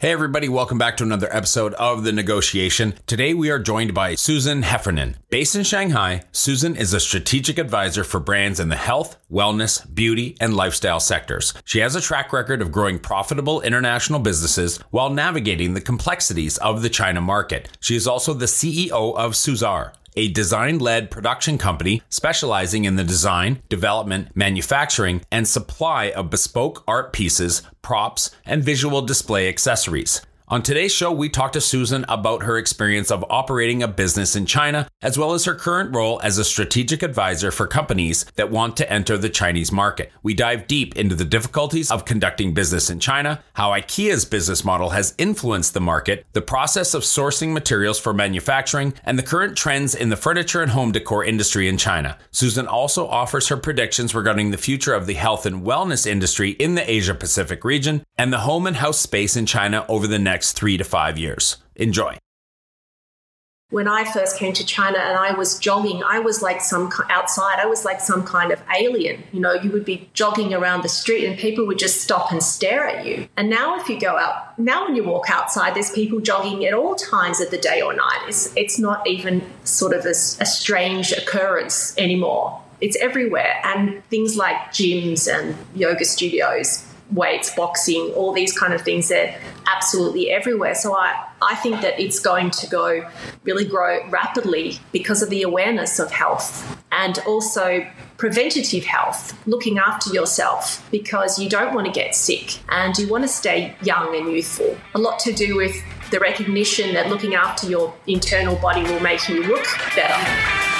Hey, everybody, welcome back to another episode of The Negotiation. Today, we are joined by Susan Heffernan. Based in Shanghai, Susan is a strategic advisor for brands in the health, wellness, beauty, and lifestyle sectors. She has a track record of growing profitable international businesses while navigating the complexities of the China market. She is also the CEO of Soozar, a design led production company specializing in the design, development, manufacturing, and supply of bespoke art pieces, props, and visual display accessories. On today's show, we talk to Susan about her experience of operating a business in China, as well as her current role as a strategic advisor for companies that want to enter the Chinese market. We dive deep into the difficulties of conducting business in China, how IKEA's business model has influenced the market, the process of sourcing materials for manufacturing, and the current trends in the furniture and home decor industry in China. Susan also offers her predictions regarding the future of the health and wellness industry in the Asia Pacific region and the home and house space in China over the next next three to five years. Enjoy. When I first came to China and I was jogging, I was like some outside, I was like some kind of alien. You know, you would be jogging around the street and people would just stop and stare at you. And now, if you go out, now when you walk outside, there's people jogging at all times of the day or night. It's, it's not even sort of a, a strange occurrence anymore. It's everywhere. And things like gyms and yoga studios weights, boxing, all these kind of things, they're absolutely everywhere. So I, I think that it's going to go really grow rapidly because of the awareness of health and also preventative health, looking after yourself because you don't want to get sick and you want to stay young and youthful. A lot to do with the recognition that looking after your internal body will make you look better.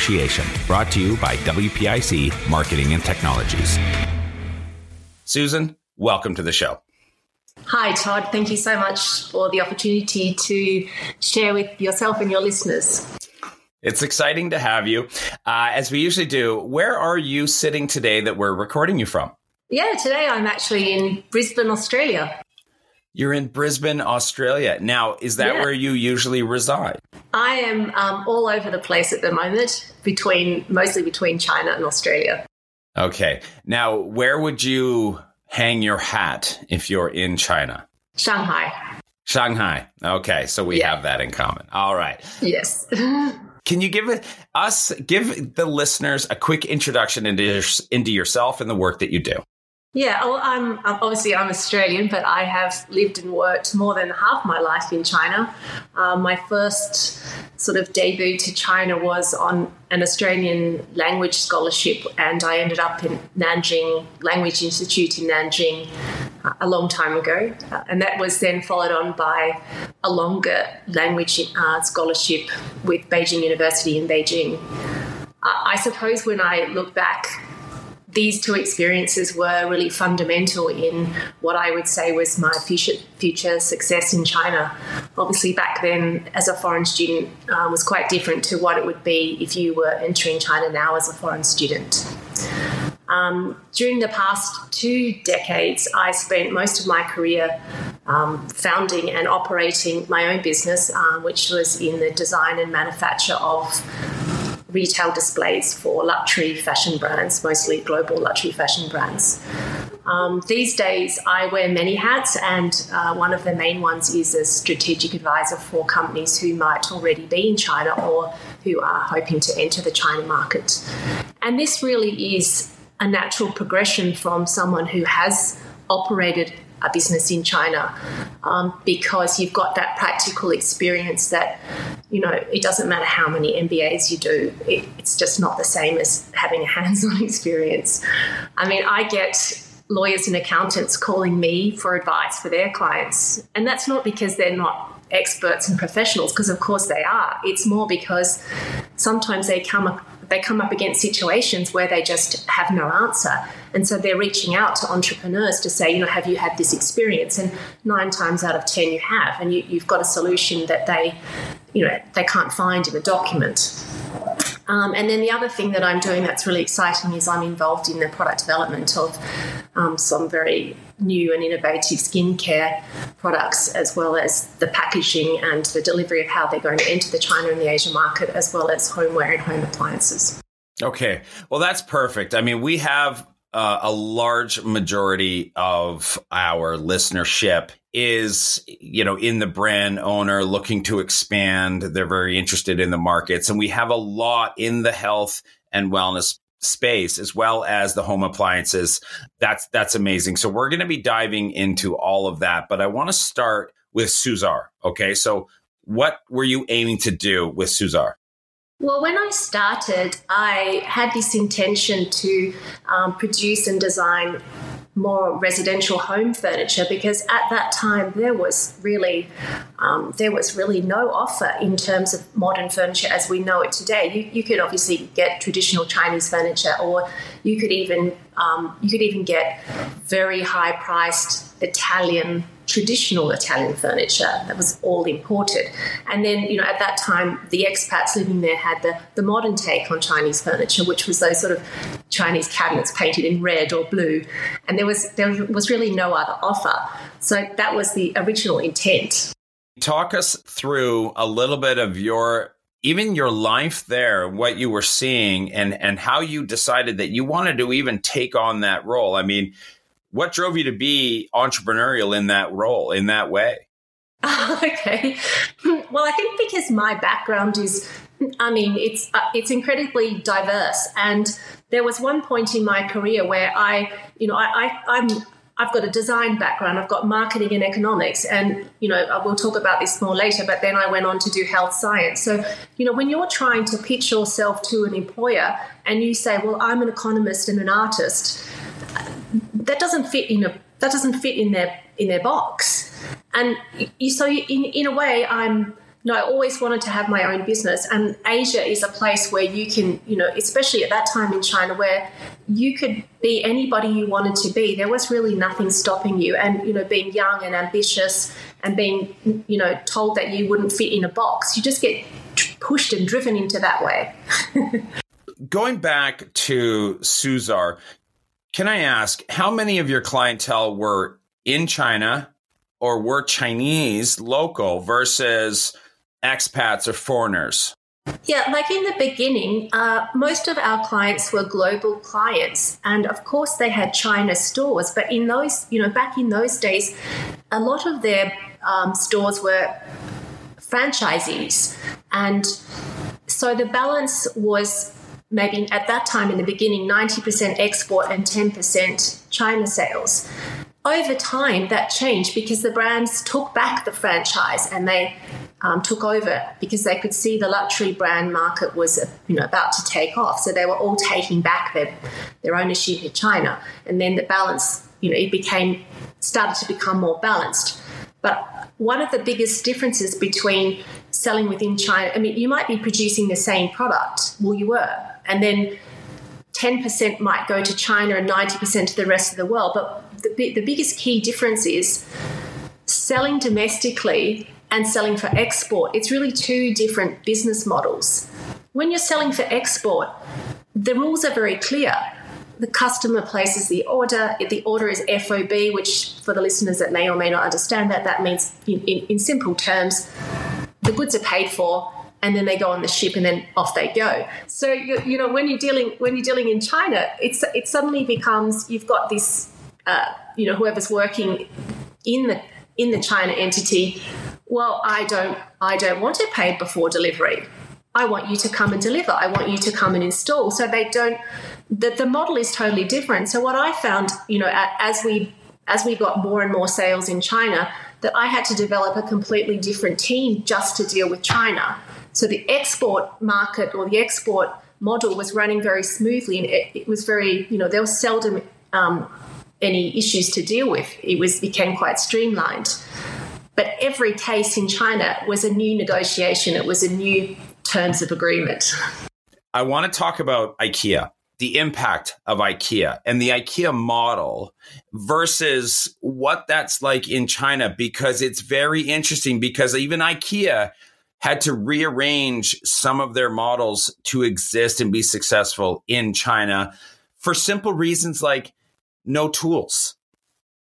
Negotiation, brought to you by WPIC Marketing and Technologies. Susan, welcome to the show. Hi, Todd. Thank you so much for the opportunity to share with yourself and your listeners. It's exciting to have you. Uh, as we usually do, where are you sitting today that we're recording you from? Yeah, today I'm actually in Brisbane, Australia. You're in Brisbane, Australia. Now, is that yeah. where you usually reside? I am um, all over the place at the moment, between mostly between China and Australia. Okay. Now, where would you hang your hat if you're in China? Shanghai. Shanghai. Okay, so we yeah. have that in common. All right. Yes. Can you give us, give the listeners a quick introduction into, into yourself and the work that you do? Yeah, well, I'm, obviously I'm Australian, but I have lived and worked more than half my life in China. Um, my first sort of debut to China was on an Australian language scholarship, and I ended up in Nanjing Language Institute in Nanjing uh, a long time ago, uh, and that was then followed on by a longer language uh, scholarship with Beijing University in Beijing. I suppose when I look back these two experiences were really fundamental in what I would say was my future, success in China. Obviously, back then, as a foreign student, um, was quite different to what it would be if you were entering China now as a foreign student. Um, during the past two decades, I spent most of my career um, founding and operating my own business, uh, which was in the design and manufacture of retail displays for luxury fashion brands, mostly global luxury fashion brands. Um, these days, I wear many hats, and uh, one of the main ones is a strategic advisor for companies who might already be in China or who are hoping to enter the China market. And this really is a natural progression from someone who has operated a business in China um, because you've got that practical experience that, you know, it doesn't matter how many MBAs you do, it, it's just not the same as having a hands on experience. I mean, I get lawyers and accountants calling me for advice for their clients, and that's not because they're not experts and professionals because of course they are it's more because sometimes they come they come up against situations where they just have no answer. And so they're reaching out to entrepreneurs to say you know have you had this experience? And nine times out of ten you have. And you, you've got a solution that they you know they can't find in a document um, and then the other thing that I'm doing that's really exciting is I'm involved in the product development of um, some very new and innovative skincare products, as well as the packaging and the delivery of how they're going to enter the China and the Asia market, as well as homeware and home appliances. Okay. Well, that's perfect. I mean, we have uh, a large majority of our listenership is you know in the brand owner looking to expand. They're very interested in the markets. And we have a lot in the health and wellness space as well as the home appliances. That's that's amazing. So we're going to be diving into all of that but i want to start with Soozar okay? So what were you aiming to do with Soozar well, when I started, I had this intention to um, produce and design more residential home furniture because at that time there was really um, there was really no offer in terms of modern furniture as we know it today. You, you could obviously get traditional Chinese furniture, or you could even um, you could even get very high priced Italian traditional Italian furniture that was all imported. And then, you know, at that time, the expats living there had the, the modern take on Chinese furniture, which was those sort of Chinese cabinets painted in red or blue. And there was there was really no other offer. So that was the original intent. Talk us through a little bit of your even your life there, what you were seeing and and how you decided that you wanted to even take on that role. I mean, what drove you to be entrepreneurial in that role, in that way? okay. Well, I think because my background is, I mean, it's uh, it's incredibly diverse, and there was one point in my career where I, you know, I, I I'm I've got a design background, I've got marketing and economics, and you know we'll talk about this more later. But then I went on to do health science. So you know when you're trying to pitch yourself to an employer and you say, "Well, I'm an economist and an artist," that doesn't fit in a that doesn't fit in their in their box. And you, so in in a way, I'm no, I always wanted to have my own business, and Asia is a place where you can, you know, especially at that time in China, where you could be anybody you wanted to be. There was really nothing stopping you, and you know, being young and ambitious, and being, you know, told that you wouldn't fit in a box, you just get pushed and driven into that way. Going back to Soozar, can I ask how many of your clientele were in China or were Chinese local versus expats or foreigners? Yeah, like in the beginning, uh, most of our clients were global clients, and of course they had China stores. But in those, you know, back in those days, a lot of their um, stores were franchisees, and so the balance was maybe at that time in the beginning 90% export and 10% China sales. Over time, that changed because the brands took back the franchise and they um, took over because they could see the luxury brand market was you know about to take off. So they were all taking back their their ownership in China, and then the balance you know it became started to become more balanced. But one of the biggest differences between selling within China, I mean, you might be producing the same product. Well, you were and then 10% might go to China and 90% to the rest of the world. But the, the biggest key difference is selling domestically and selling for export. It's really two different business models. When you're selling for export, the rules are very clear. The customer places the order. The order is FOB, which for the listeners that may or may not understand that, that means in, in, in simple terms, the goods are paid for and then they go on the ship and then off they go. So you, you know when you're dealing when you're dealing in China, it's it suddenly becomes you've got this uh, you know whoever's working in the in the China entity. Well, I don't I don't want it paid before delivery. I want you to come and deliver. I want you to come and install. So they don't. The, the model is totally different. So what I found, you know, as we as we got more and more sales in China, that I had to develop a completely different team just to deal with China. So the export market or the export model was running very smoothly and it, it was very, you know, there was seldom um, any issues to deal with. It was became quite streamlined. But every case in China was a new negotiation. It was a new terms of agreement. I want to talk about IKEA, the impact of IKEA and the IKEA model versus what that's like in China, because it's very interesting because even IKEA had to rearrange some of their models to exist and be successful in China for simple reasons like no tools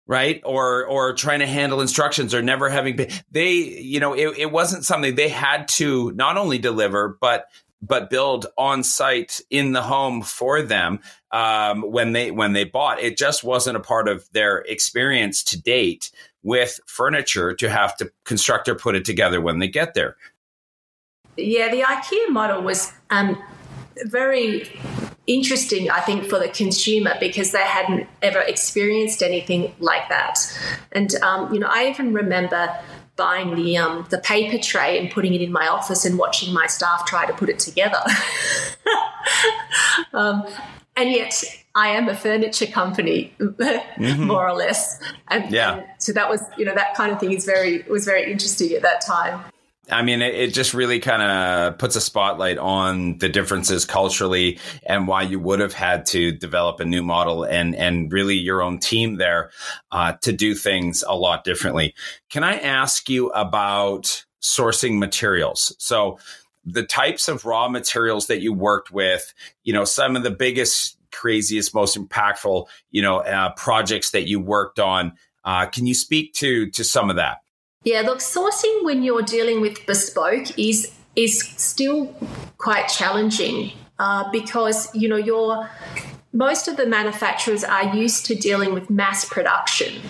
right? Or or trying to handle instructions or never having been they you know it, it wasn't something they had to not only deliver but but build on site in the home for them um, when they when they bought. It just wasn't a part of their experience to date with furniture to have to construct or put it together when they get there yeah the ikea model was um, very interesting, I think, for the consumer because they hadn't ever experienced anything like that. And um, you know, I even remember buying the um, the paper tray and putting it in my office and watching my staff try to put it together. um, and yet, I am a furniture company, mm-hmm. more or less. And, yeah. And so that was, you know, that kind of thing is very was very interesting at that time. I mean, it, it just really kind of puts a spotlight on the differences culturally and why you would have had to develop a new model and and really your own team there uh, to do things a lot differently. Can I ask you about sourcing materials? So the types of raw materials that you worked with, you know, some of the biggest, craziest, most impactful, you know, uh, projects that you worked on. Uh, can you speak to to some of that? Yeah, look, sourcing when you're dealing with bespoke is is still quite challenging uh, because you know you're most of the manufacturers are used to dealing with mass production,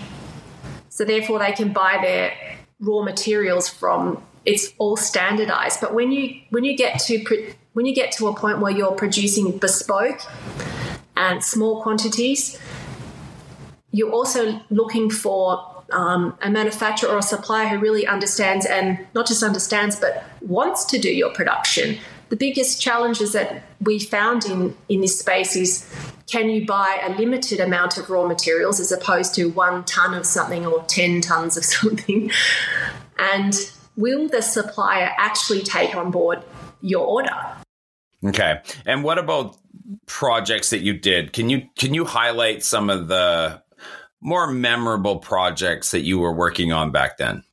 so therefore they can buy their raw materials from it's all standardized. But when you when you get to when you get to a point where you're producing bespoke and small quantities, you're also looking for um, a manufacturer or a supplier who really understands and not just understands but wants to do your production. The biggest challenges that we found in, in this space is can you buy a limited amount of raw materials as opposed to one ton of something or 10 tons of something? And will the supplier actually take on board your order? Okay. And what about projects that you did? Can you can you highlight some of the more memorable projects that you were working on back then?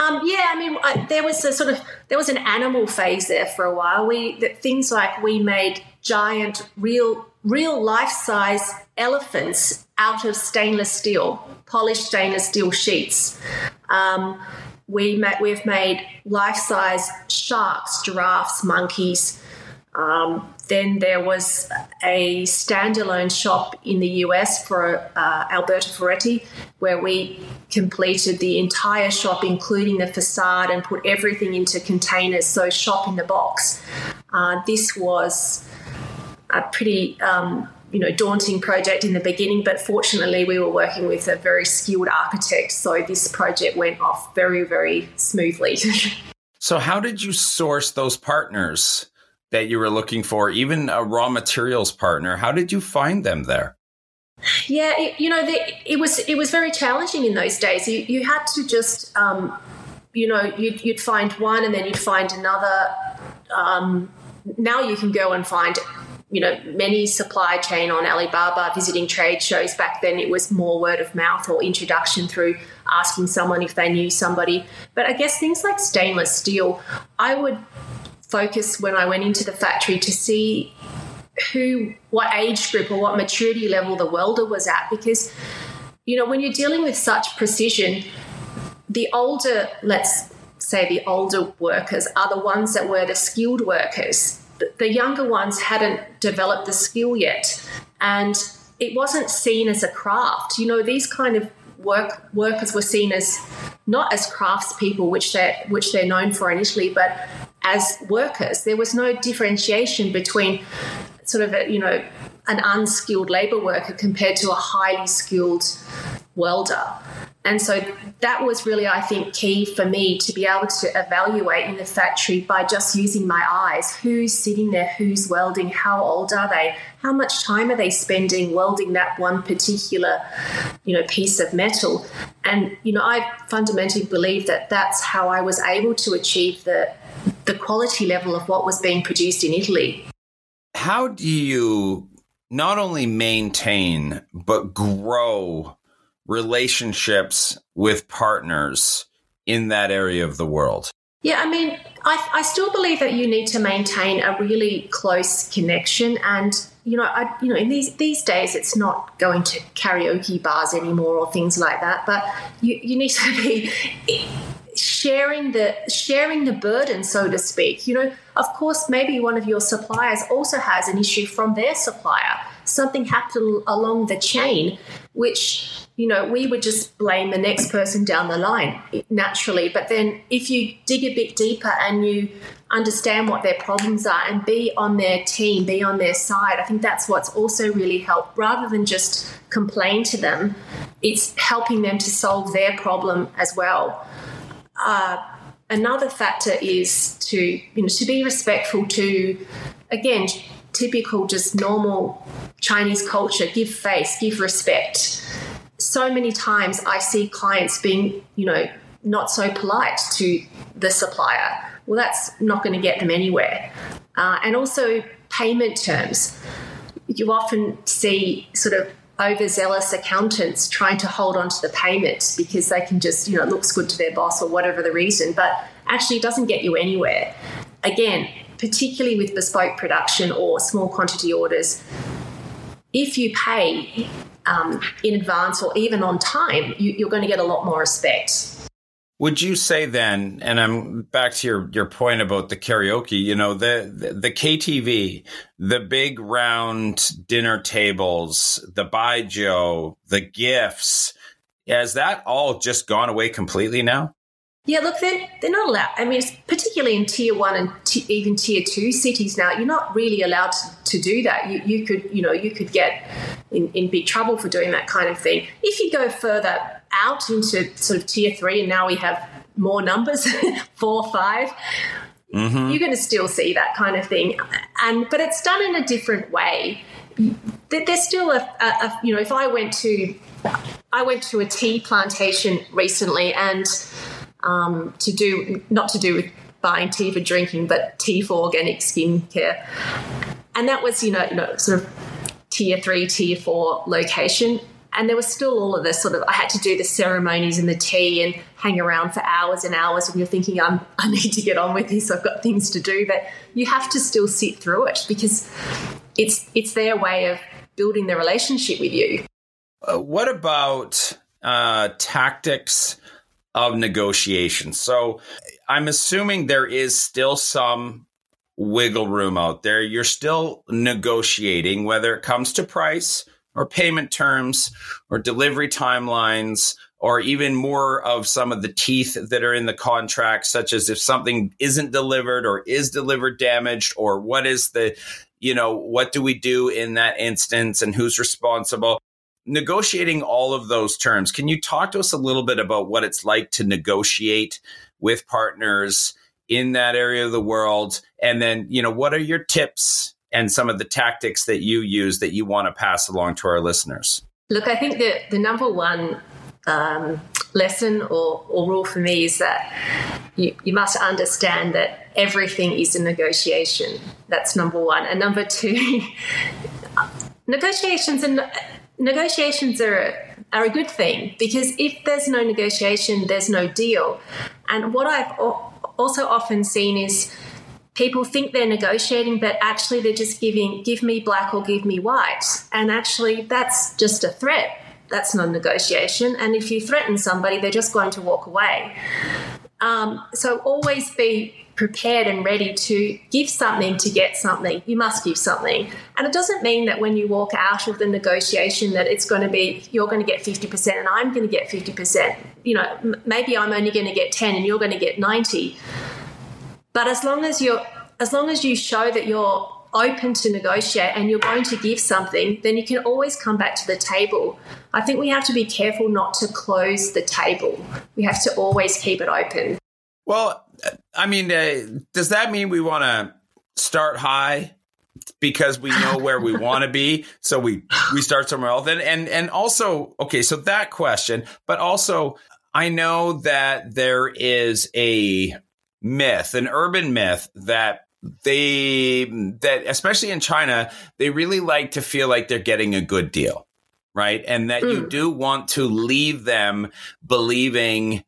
Um, yeah, I mean, I, there was a sort of there was an animal phase there for a while. We that things like we made giant, real, real life size elephants out of stainless steel, polished stainless steel sheets. Um, we ma- we've made life size sharks, giraffes, monkeys. Um, then there was a standalone shop in the US for uh, Alberto Ferretti, where we completed the entire shop, including the facade, and put everything into containers. So, shop in the box. Uh, this was a pretty um, you know daunting project in the beginning, but fortunately we were working with a very skilled architect, so this project went off very very smoothly. so, how did you source those partners? That you were looking for, even a raw materials partner. How did you find them there? Yeah, you know, the, it was it was very challenging in those days. You, you had to just, um, you know, you'd, you'd, find one and then you'd find another. Um, now you can go and find, you know, many supply chain on Alibaba visiting trade shows. Back then, it was more word of mouth or introduction through asking someone if they knew somebody. But I guess things like stainless steel, I would focus when I went into the factory to see who, what age group or what maturity level the welder was at. Because, you know, when you're dealing with such precision, the older, let's say the older workers, are the ones that were the skilled workers. The younger ones hadn't developed the skill yet. And it wasn't seen as a craft. You know, these kind of work workers were seen as not as craftspeople, which they which they're known for initially, but as workers. There was no differentiation between sort of a, you know an unskilled labor worker compared to a highly skilled welder. And so that was really, I think, key for me to be able to evaluate in the factory by just using my eyes who's sitting there, who's welding, how old are they, how much time are they spending welding that one particular, you know, piece of metal. And, you know, I fundamentally believe that that's how I was able to achieve the, the quality level of what was being produced in Italy. How do you not only maintain, but grow relationships with partners in that area of the world? Yeah, I mean, I, I still believe that you need to maintain a really close connection, and you know, I, you know, in these these days, it's not going to karaoke bars anymore or things like that. But you, you need to be sharing the sharing the burden, so to speak. You know, of course, maybe one of your suppliers also has an issue from their supplier. Something happened along the chain, which you know, we would just blame the next person down the line naturally. But then if you dig a bit deeper and you understand what their problems are and be on their team, be on their side, I think that's what's also really helped. Rather than just complain to them, it's helping them to solve their problem as well. Uh, another factor is to you know to be respectful to again typical just normal Chinese culture give face give respect so many times I see clients being, you know, not so polite to the supplier. Well, that's not going to get them anywhere. Uh, and also payment terms. You often see sort of overzealous accountants trying to hold on to the payment because they can just, you know, it looks good to their boss or whatever the reason, but actually it doesn't get you anywhere. Again, particularly with bespoke production or small quantity orders, if you pay um, in advance or even on time, you, are going to get a lot more respect. Would you say then, and I'm back to your, your point about the karaoke, you know, the, the, the KTV, the big round dinner tables, the baijiu, the gifts, has that all just gone away completely now? Yeah, look, they're, they're not allowed. I mean, particularly in tier one and t- even tier two cities now, you're not really allowed to, to do that. You, you, could, you know, you could get in, in big trouble for doing that kind of thing. If you go further out into sort of tier three, and now we have more numbers, four, five, mm-hmm. you're going to still see that kind of thing. And but it's done in a different way. There's still a, a, a you know, if I went to, I went to a tea plantation recently and um, to do not to do with buying tea for drinking, but tea for organic skincare. And that was, you know, you know, sort of tier three, tier four location. And there was still all of this sort of, I had to do the ceremonies and the tea and hang around for hours and hours. And you're thinking, I'm, I need to get on with this. I've got things to do. But you have to still sit through it because it's, it's their way of building the relationship with you. Uh, what about uh, tactics of negotiation. So I'm assuming there is still some wiggle room out there. You're still negotiating, whether it comes to price or payment terms or delivery timelines or even more of some of the teeth that are in the contract, such as if something isn't delivered or is delivered damaged, or what is the, you know, what do we do in that instance and who's responsible? negotiating all of those terms, can you talk to us a little bit about what it's like to negotiate with partners in that area of the world? And then, you know, what are your tips and some of the tactics that you use that you want to pass along to our listeners? Look, I think that the number one um, lesson or, or, rule for me is that you, you must understand that everything is a negotiation. That's number one. And number two, negotiations and negotiations are are a good thing because if there's no negotiation, there's no deal. And what I've also often seen is people think they're negotiating, but actually they're just giving give me black or give me white, and actually that's just a threat. That's not negotiation. And if you threaten somebody, they're just going to walk away. Um, so always be prepared and ready to give something to get something. You must give something. And it doesn't mean that when you walk out of the negotiation that it's going to be you're going to get 50% and I'm going to get 50%. You know, maybe I'm only going to get 10 and you're going to get 90. But as long as you're as long as you show that you're open to negotiate and you're going to give something, then you can always come back to the table. I think we have to be careful not to close the table. We have to always keep it open. Well, I mean, uh, does that mean we want to start high because we know where we want to be so we we start somewhere else and and and also okay so that question but also i know that there is a myth an urban myth that they that especially in China, they really like to feel like they're getting a good deal, right? And that mm. you do want to leave them believing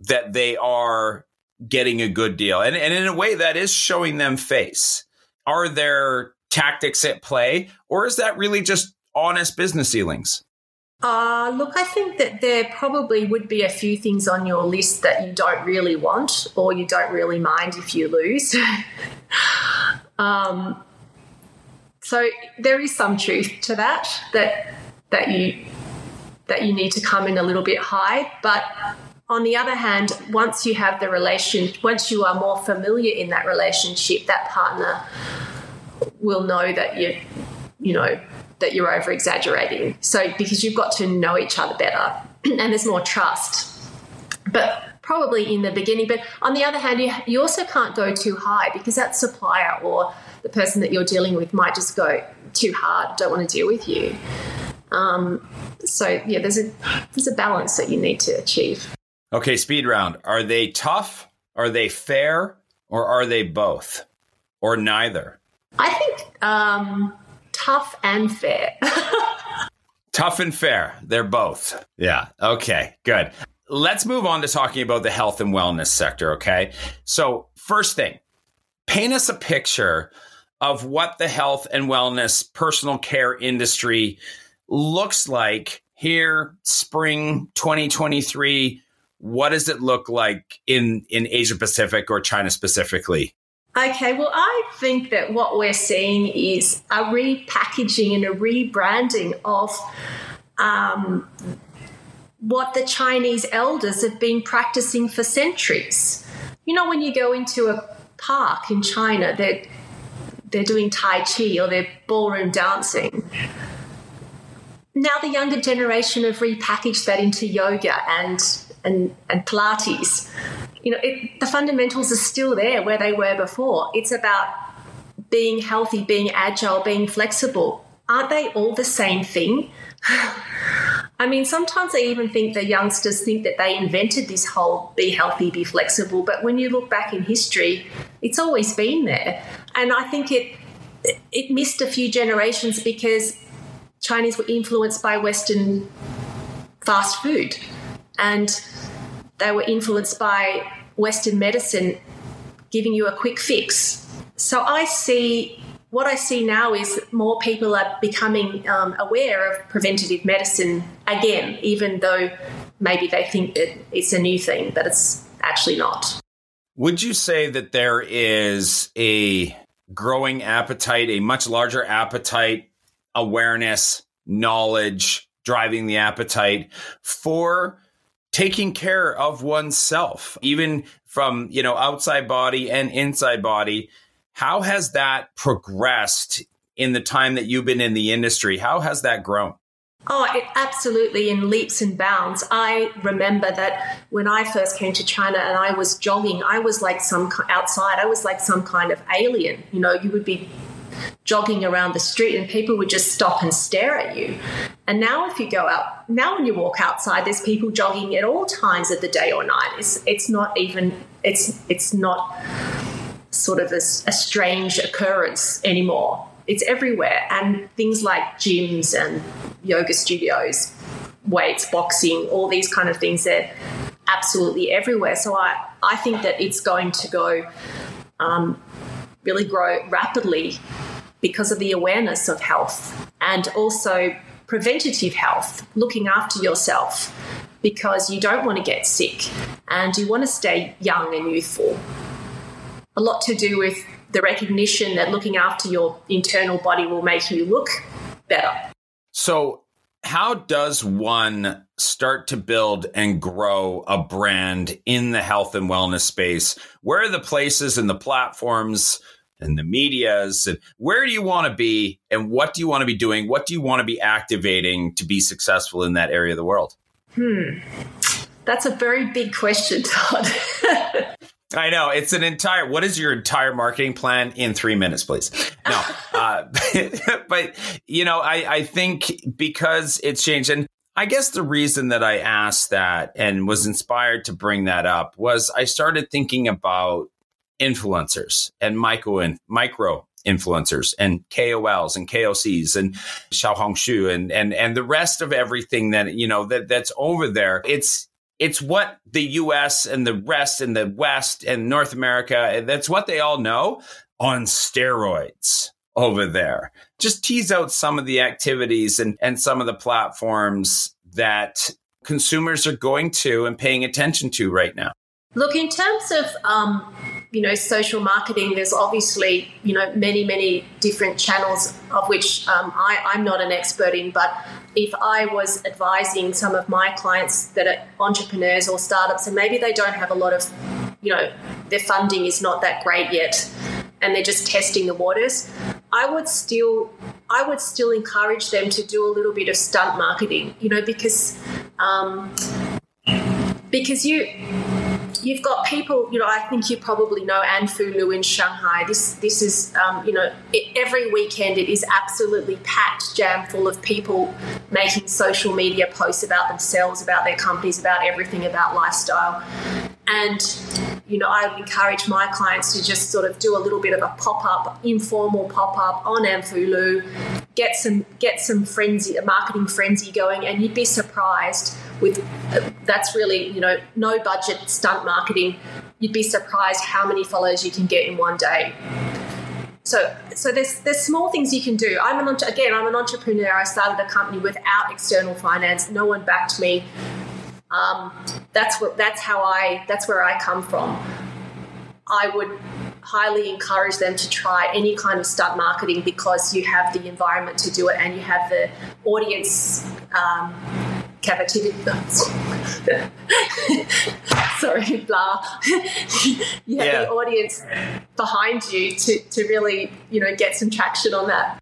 that they are getting a good deal. And and in a way that is showing them face. Are there tactics at play or is that really just honest business dealings? Uh, look, I think that there probably would be a few things on your list that you don't really want or you don't really mind if you lose. um, so there is some truth to that that that you that you need to come in a little bit high, but on the other hand, once you have the relation, once you are more familiar in that relationship, that partner will know that you, you know, that you're over exaggerating. So, because you've got to know each other better and there's more trust. But probably in the beginning. But on the other hand, you, you also can't go too high because that supplier or the person that you're dealing with might just go too hard, don't want to deal with you. Um, so yeah, there's a there's a balance that you need to achieve. Okay, speed round. Are they tough? Are they fair? Or are they both? Or neither? I think um, tough and fair. tough and fair. They're both. Yeah. Okay, good. Let's move on to talking about the health and wellness sector. Okay. So, first thing, paint us a picture of what the health and wellness personal care industry looks like here, spring 2023. What does it look like in, in Asia Pacific or China specifically? Okay, well, I think that what we're seeing is a repackaging and a rebranding of um, what the Chinese elders have been practicing for centuries. You know, when you go into a park in China, they're, they're doing Tai Chi or they're ballroom dancing. Now, the younger generation have repackaged that into yoga and, and, and Pilates you know, it, the fundamentals are still there where they were before. It's about being healthy, being agile, being flexible. Aren't they all the same thing? I mean, sometimes I even think the youngsters think that they invented this whole be healthy, be flexible. But when you look back in history, it's always been there. And I think it it missed a few generations because Chinese were influenced by Western fast food. And they were influenced by Western medicine giving you a quick fix. So I see what I see now is more people are becoming um, aware of preventative medicine again, even though maybe they think that it's a new thing, but it's actually not. Would you say that there is a growing appetite, a much larger appetite, awareness, knowledge driving the appetite for taking care of oneself, even from, you know, outside body and inside body. How has that progressed in the time that you've been in the industry? How has that grown? Oh, it absolutely in leaps and bounds. I remember that when I first came to China and I was jogging, I was like some outside, I was like some kind of alien. You know, you would be jogging around the street and people would just stop and stare at you. And now if you go out, now when you walk outside, there's people jogging at all times of the day or night. It's it's not even it's it's not sort of a, a strange occurrence anymore. It's everywhere, and things like gyms and yoga studios, weights, boxing, all these kind of things. They're absolutely everywhere. So I I think that it's going to go. Um, really grow rapidly because of the awareness of health and also preventative health, looking after yourself because you don't want to get sick and you want to stay young and youthful. A lot to do with the recognition that looking after your internal body will make you look better. So, how does one start to build and grow a brand in the health and wellness space? Where are the places and the platforms and the medias and where do you want to be and what do you want to be doing what do you want to be activating to be successful in that area of the world hmm that's a very big question todd I know it's an entire. What is your entire marketing plan in three minutes, please? No, uh, but you know, I I think because it's changed, and I guess the reason that I asked that and was inspired to bring that up was I started thinking about influencers and micro and micro influencers and KOLs and KOCs and Xiaohongshu and and and the rest of everything that you know that that's over there. It's it's what the US and the rest and the West and North America that's what they all know on steroids over there. Just tease out some of the activities and and some of the platforms that consumers are going to and paying attention to right now. Look, in terms of um, you know social marketing, there's obviously you know many many different channels of which um, I, I'm not an expert in. But if I was advising some of my clients that are entrepreneurs or startups, and maybe they don't have a lot of you know their funding is not that great yet, and they're just testing the waters, I would still I would still encourage them to do a little bit of stunt marketing. You know because um, because you you've got people, you know, I think you probably know Anfu Lu in Shanghai. This this is, um, you know, it, every weekend it is absolutely packed, jam full of people making social media posts about themselves, about their companies, about everything, about lifestyle. And, you know, I encourage my clients to just sort of do a little bit of a pop up, informal pop up on Anfu Lu, get some get some frenzy, marketing frenzy going, and you'd be surprised with that's really you know no budget stunt marketing. You'd be surprised how many followers you can get in one day. So, so there's there's small things you can do. I'm an again, I'm an entrepreneur. I started a company without external finance. No one backed me. Um, that's what that's how I that's where I come from. I would highly encourage them to try any kind of stunt marketing because you have the environment to do it and you have the audience um, captivity. Sorry, blah. you have yeah. the audience behind you to, to really, you know, get some traction on that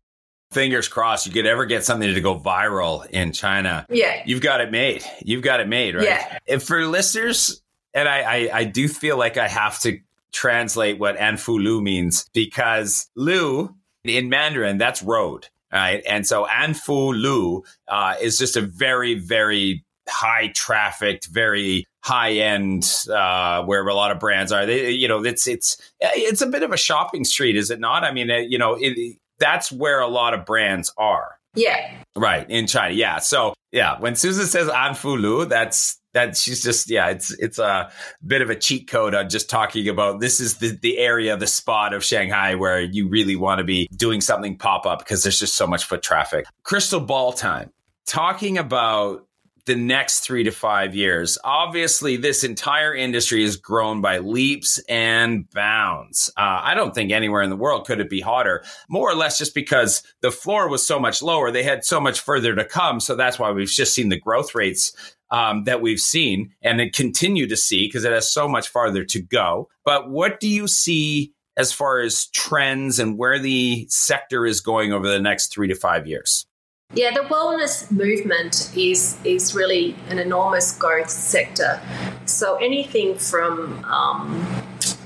fingers crossed you could ever get something to go viral in China. Yeah. You've got it made. You've got it made, right? Yeah. If for listeners, and I, I, I do feel like I have to translate what Anfu Lu means because Lu in Mandarin, that's road. Right. And so Anfu Lu uh, is just a very, very high trafficked, very high end, uh, where a lot of brands are. They, you know, it's it's it's a bit of a shopping street, is it not? I mean, you know, it, that's where a lot of brands are. Yeah. Right in China. Yeah. So yeah, when Susan says Anfu Lu, that's that she's just yeah it's it's a bit of a cheat code on just talking about this is the, the area the spot of shanghai where you really want to be doing something pop up because there's just so much foot traffic crystal ball time talking about the next three to five years. Obviously, this entire industry has grown by leaps and bounds. Uh, I don't think anywhere in the world could it be hotter, more or less just because the floor was so much lower. They had so much further to come. So that's why we've just seen the growth rates um, that we've seen and continue to see because it has so much farther to go. But what do you see as far as trends and where the sector is going over the next three to five years? Yeah, the wellness movement is is really an enormous growth sector. So anything from um,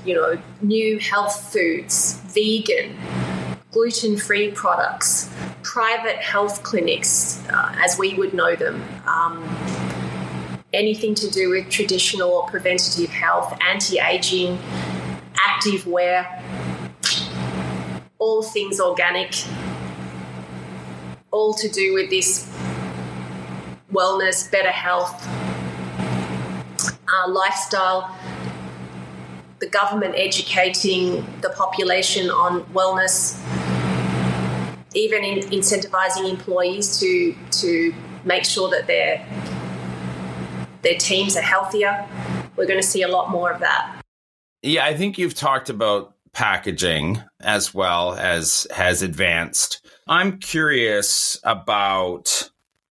you know new health foods, vegan, gluten free products, private health clinics, uh, as we would know them. Um, anything to do with traditional or preventative health, anti aging, active wear, all things organic, all to do with this wellness, better health, uh, lifestyle, the government educating the population on wellness, even in incentivizing employees to to make sure that they're their teams are healthier. We're going to see a lot more of that. Yeah, I think you've talked about packaging as well as has advanced. I'm curious about,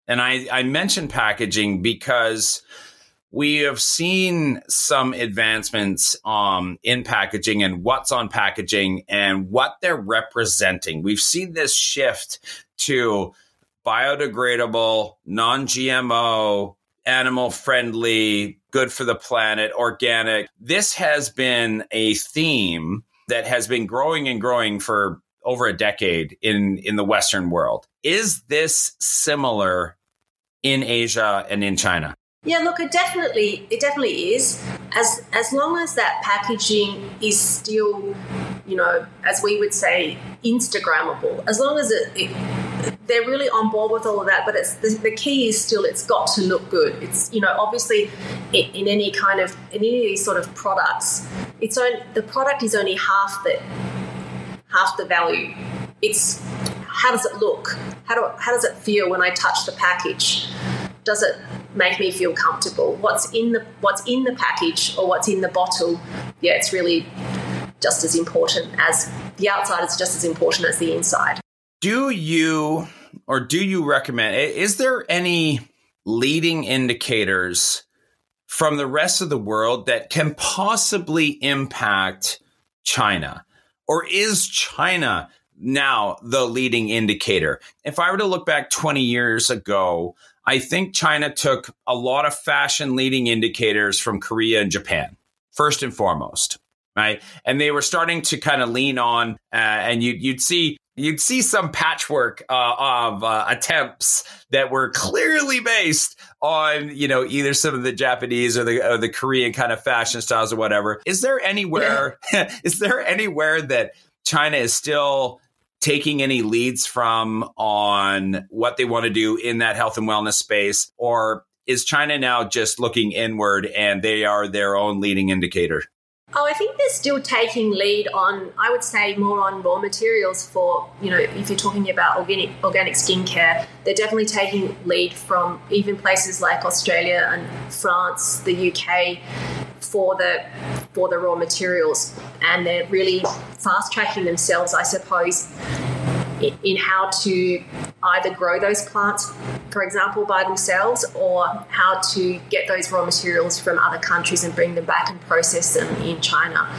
and I, I mentioned packaging because we have seen some advancements um, in packaging and what's on packaging and what they're representing. We've seen this shift to biodegradable, non GMO, animal friendly, good for the planet, organic. This has been a theme that has been growing and growing for over a decade in, in the Western world. Is this similar in Asia and in China? Yeah, look, it definitely it definitely is. As as long as that packaging is still, you know, as we would say, Instagrammable. As long as it, it they're really on board with all of that, but it's the, the, key is still it's got to look good. It's you know obviously in, in any kind of in any sort of products, it's only, the product is only half the half the value. It's how does it look? How do how does it feel when I touch the package? Does it make me feel comfortable? What's in the what's in the package or what's in the bottle? Yeah, it's really just as important as the outside is just as important as the inside. Do you or do you recommend is there any leading indicators from the rest of the world that can possibly impact China? Or is China now the leading indicator? If I were to look back 20 years ago, I think China took a lot of fashion leading indicators from Korea and Japan, first and foremost. Right. And they were starting to kind of lean on, uh, and you, you'd see you'd see some patchwork uh, of uh, attempts that were clearly based on you know either some of the Japanese or the or the Korean kind of fashion styles or whatever. Is there anywhere yeah. is there anywhere that China is still taking any leads from on what they want to do in that health and wellness space or is China now just looking inward and they are their own leading indicator? Oh, I think they're still taking lead on, I would say, more on raw materials for, you know, if you're talking about organic, organic skincare, they're definitely taking lead from even places like Australia and France, the UK, for the for the raw materials, and they're really fast tracking themselves, I suppose, in how to either grow those plants, for example, by themselves, or how to get those raw materials from other countries and bring them back and process them in China.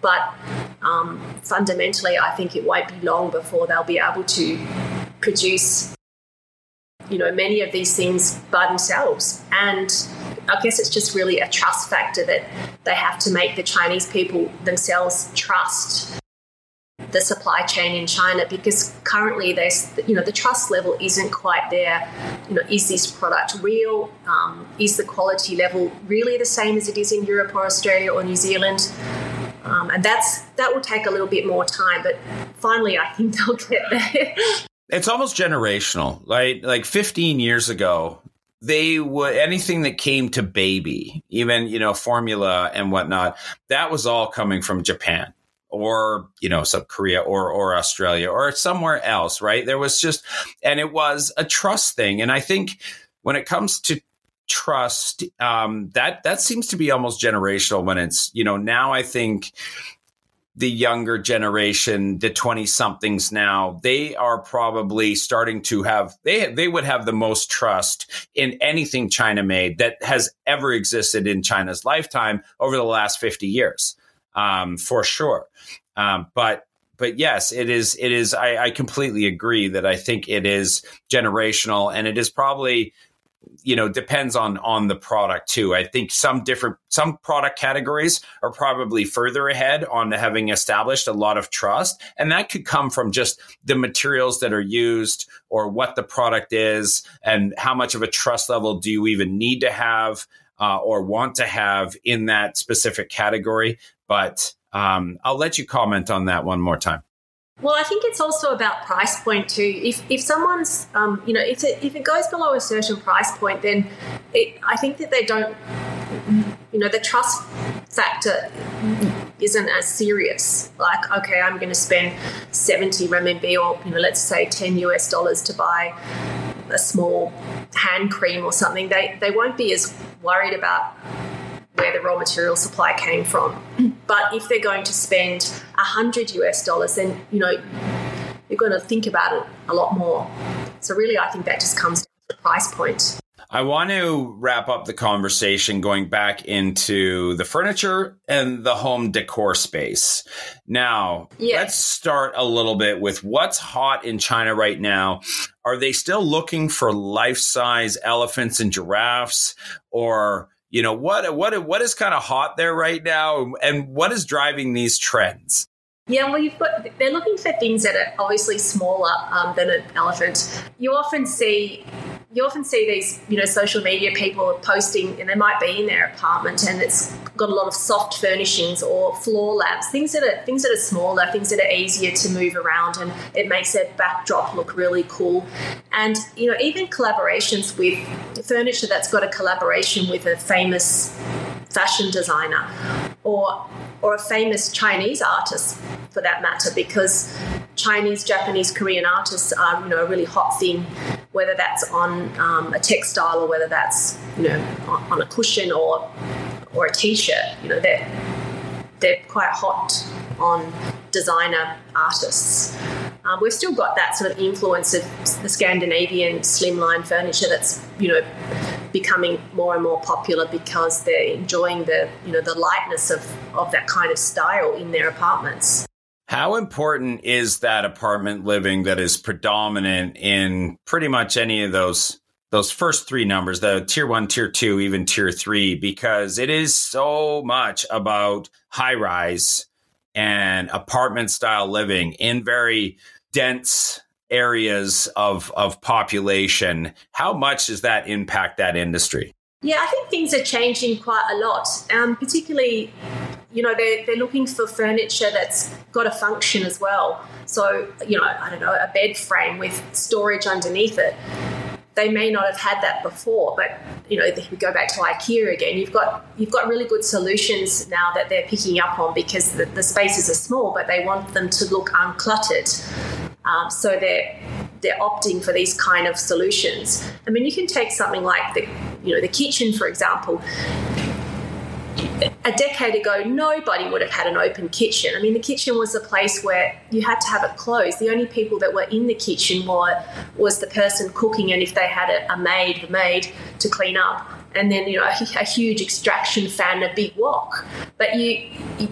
But um, fundamentally, I think it won't be long before they'll be able to produce, you know, many of these things by themselves. And I guess it's just really a trust factor that they have to make the Chinese people themselves trust the supply chain in China because currently there's you know the trust level isn't quite there. You know, is this product real? Um, is the quality level really the same as it is in Europe or Australia or New Zealand? Um, and that's that will take a little bit more time, but finally, I think they'll get there. it's almost generational, right? Like 15 years ago, they would anything that came to baby, even you know formula and whatnot, that was all coming from Japan or you know South Korea or or Australia or somewhere else, right? There was just and it was a trust thing, and I think when it comes to trust, um, that that seems to be almost generational. When it's you know now I think the younger generation, the 20 somethings now, they are probably starting to have, they, they would have the most trust in anything China made that has ever existed in China's lifetime over the last 50 years um, for sure. Um, but but yes, it is. It is. I, I completely agree that I think it is generational, and it is probably you know depends on on the product too i think some different some product categories are probably further ahead on having established a lot of trust and that could come from just the materials that are used or what the product is and how much of a trust level do you even need to have uh, or want to have in that specific category but um, I'll let you comment on that one more time. Well, I think it's also about price point too. If, if someone's, um, you know, if it, if it goes below a certain price point, then it, I think that they don't, you know, the trust factor isn't as serious. Like, okay, I'm going to spend 70 renminbi or, you know, let's say 10 US dollars to buy a small hand cream or something. They, they won't be as worried about where the raw material supply came from. But if they're going to spend a 100 US dollars, then, you know, you're going to think about it a lot more. So really, I think that just comes down to the price point. I want to wrap up the conversation going back into the furniture and the home decor space. Now, yeah. let's start a little bit with what's hot in China right now. Are they still looking for life size elephants and giraffes or you know what what what is kind of hot there right now and what is driving these trends yeah, well, you've got they're looking for things that are obviously smaller um, than an elephant. You often see you often see these, you know, social media people posting, and they might be in their apartment, and it's got a lot of soft furnishings or floor lamps, things that are things that are smaller, things that are easier to move around, and it makes their backdrop look really cool. And you know, even collaborations with furniture that's got a collaboration with a famous fashion designer or or a famous Chinese artist for that matter, because Chinese, Japanese, Korean artists are you know a really hot thing, whether that's on um, a textile or whether that's you know on a cushion or or a t-shirt. You know they're they're quite hot on designer artists. Um, we've still got that sort of influence of the Scandinavian slimline furniture that's you know becoming more and more popular because they're enjoying the you know the lightness of, of that kind of style in their apartments. How important is that apartment living that is predominant in pretty much any of those those first three numbers, the tier one, tier two, even tier three, because it is so much about high rise and apartment style living in very dense areas of of population. How much does that impact that industry? Yeah, I think things are changing quite a lot. Um, particularly, you know, they're, they're looking for furniture that's got a function as well. So, you know, I don't know, a bed frame with storage underneath it. They may not have had that before, but you know, if we go back to IKEA again. You've got you've got really good solutions now that they're picking up on because the, the spaces are small, but they want them to look uncluttered. Um, so they're they're opting for these kind of solutions. I mean, you can take something like the you know the kitchen, for example. A decade ago, nobody would have had an open kitchen. I mean, the kitchen was a place where you had to have it closed. The only people that were in the kitchen were was the person cooking, and if they had a, a maid, the maid to clean up and then you know a, huge extraction fan, a big wok. But you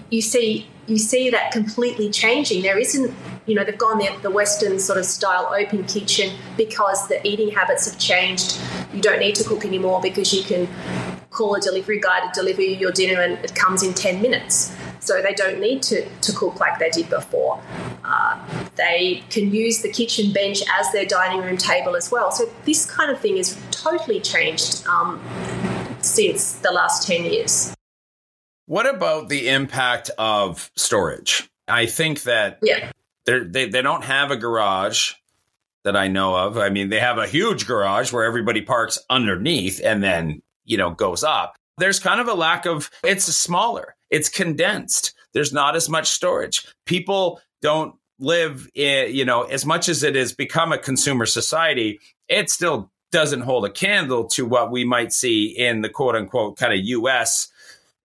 you see you see that completely changing. There isn't you know they've gone the, the Western sort of style open kitchen because the eating habits have changed. You don't need to cook anymore because you can call a delivery guy to deliver you your dinner and it comes in 10 minutes. So they don't need to, to cook like they did before. Uh, they can use the kitchen bench as their dining room table as well. So this kind of thing has totally changed um, since the last 10 years. What about the impact of storage? I think that yeah. They they don't have a garage that I know of. I mean, they have a huge garage where everybody parks underneath and then, you know, goes up. There's kind of a lack of it's smaller. It's condensed. There's not as much storage. People don't live in, you know, as much as it has become a consumer society, it still doesn't hold a candle to what we might see in the quote unquote kind of US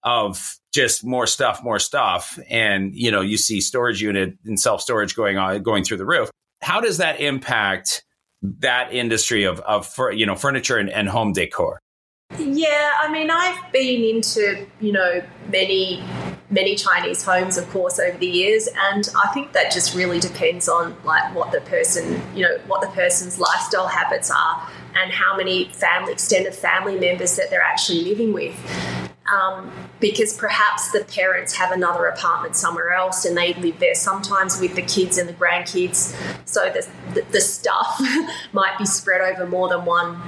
of just more stuff, more stuff. And, you know, you see storage unit and self storage going on, going through the roof. How does that impact that industry of, of you know, furniture and, and home decor? Yeah, I mean, I've been into, you know, many, many Chinese homes, of course, over the years. And I think that just really depends on like what the person, you know, what the person's lifestyle habits are and how many family, extended family members that they're actually living with um, because perhaps the parents have another apartment somewhere else and they live there sometimes with the kids and the grandkids. So the, the, the stuff might be spread over more than one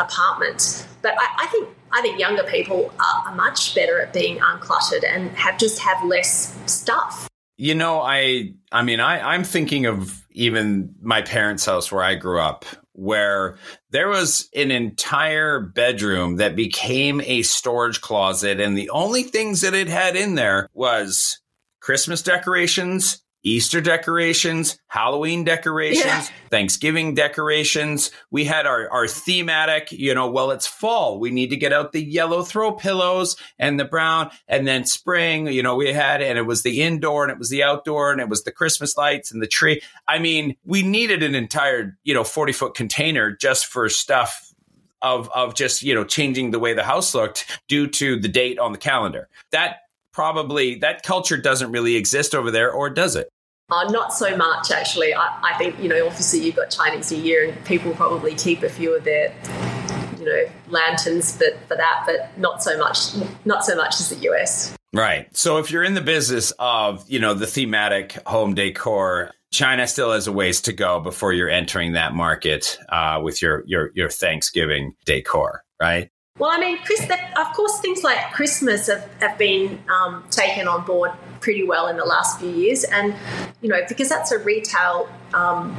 apartment. But I, I think I think younger people are, are much better at being uncluttered and have just have less stuff. You know, I I mean, I I'm thinking of even my parents' house where I grew up, where there was an entire bedroom that became a storage closet, and the only things that it had in there was Christmas decorations, Easter decorations, Halloween decorations, yeah. Thanksgiving decorations. We had our, our thematic, you know, well, it's fall. We need to get out the yellow throw pillows and the brown. And then spring, you know, we had, and it was the indoor and it was the outdoor and it was the Christmas lights and the tree. I mean, we needed an entire, you know, 40 foot container just for stuff of of just you know changing the way the house looked due to the date on the calendar. That probably that culture doesn't really exist over there, or does it? Uh, not so much, actually. I, I think you know, obviously you've got Chinese New Year, and people probably keep a few of their you know lanterns, but for that, but not so much, not so much as the US. Right. So if you're in the business of you know the thematic home decor, China still has a ways to go before you're entering that market uh, with your your your Thanksgiving decor, right? Well, I mean, Chris, that, of course, things like Christmas have, have been um, taken on board pretty well in the last few years, and you know, because that's a retail um,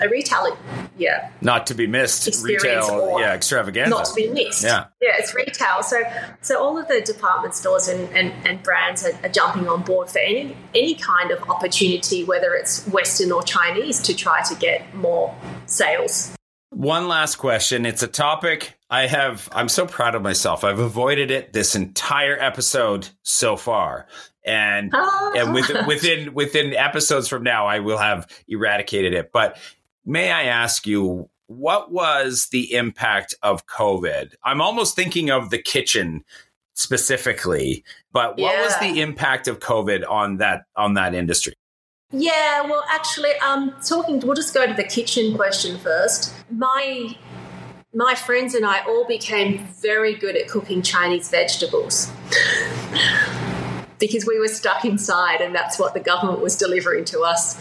a retail, yeah, not to be missed, retail, yeah, extravaganza, not to be missed, yeah, yeah, it's retail. So, so all of the department stores and, and, and brands are, are jumping on board for any any kind of opportunity, whether it's Western or Chinese, to try to get more sales. One last question. It's a topic I have, I'm so proud of myself. I've avoided it this entire episode so far. And, oh. and within, within, within episodes from now, I will have eradicated it. But may I ask you, what was the impact of COVID? I'm almost thinking of the kitchen specifically, but what yeah. was the impact of COVID on that, on that industry? Yeah, well, actually, um, talking. We'll just go to the kitchen question first. My my friends and I all became very good at cooking Chinese vegetables because we were stuck inside, and that's what the government was delivering to us.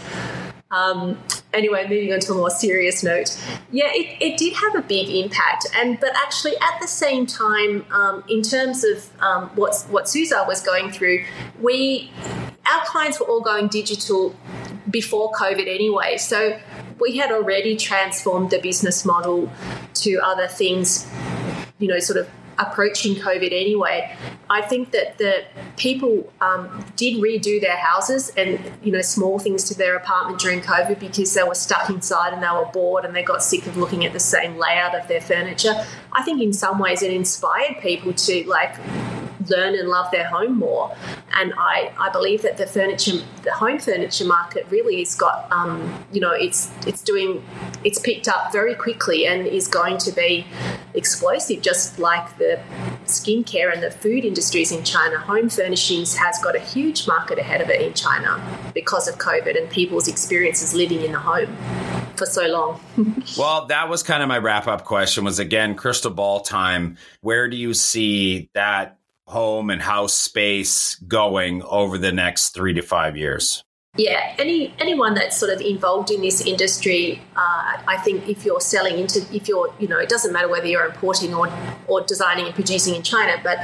Um, anyway, moving on to a more serious note, yeah, it, it did have a big impact, and but actually at the same time, um, in terms of um, what what Soozar was going through, we our clients were all going digital before COVID anyway, so we had already transformed the business model to other things, you know, sort of approaching COVID anyway. I think that the people um, did redo their houses and you know small things to their apartment during COVID because they were stuck inside and they were bored and they got sick of looking at the same layout of their furniture. I think in some ways it inspired people to like learn and love their home more. And I, I believe that the furniture, the home furniture market really has got, um, you know, it's it's doing, it's picked up very quickly and is going to be explosive, just like the skincare and the food industries in China. Home furnishings has got a huge market ahead of it in China because of COVID and people's experiences living in the home for so long. well, that was kind of my wrap up question was again crystal ball time. Where do you see that home and house space going over the next three to five years? Yeah, any anyone that's sort of involved in this industry, uh, I think if you're selling into, if you're, you know, it doesn't matter whether you're importing or or designing and producing in China, but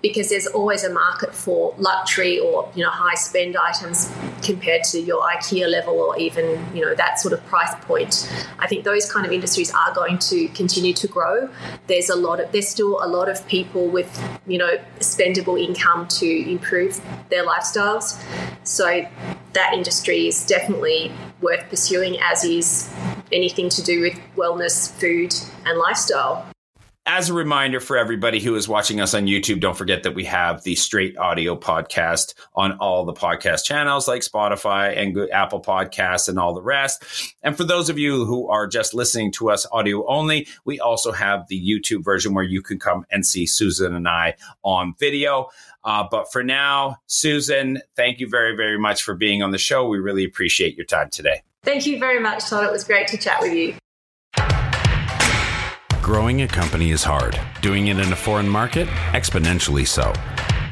because there's always a market for luxury or you know high spend items compared to your IKEA level or even you know that sort of price point. I think those kind of industries are going to continue to grow. There's a lot of there's still a lot of people with you know spendable income to improve their lifestyles, so that industry is definitely worth pursuing, as is anything to do with wellness, food, and lifestyle. As a reminder for everybody who is watching us on YouTube, don't forget that we have the Straight Audio podcast on all the podcast channels like Spotify and Apple Podcasts and all the rest. And for those of you who are just listening to us audio only, we also have the YouTube version where you can come and see Susan and I on video. Uh, but for now, Susan, thank you very, very much for being on the show. We really appreciate your time today. Thank you very much, Todd. It was great to chat with you. Growing a company is hard. Doing it in a foreign market, exponentially so.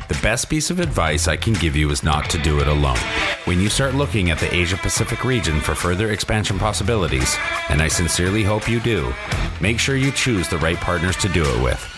The best piece of advice I can give you is not to do it alone. When you start looking at the Asia Pacific region for further expansion possibilities, and I sincerely hope you do, make sure you choose the right partners to do it with.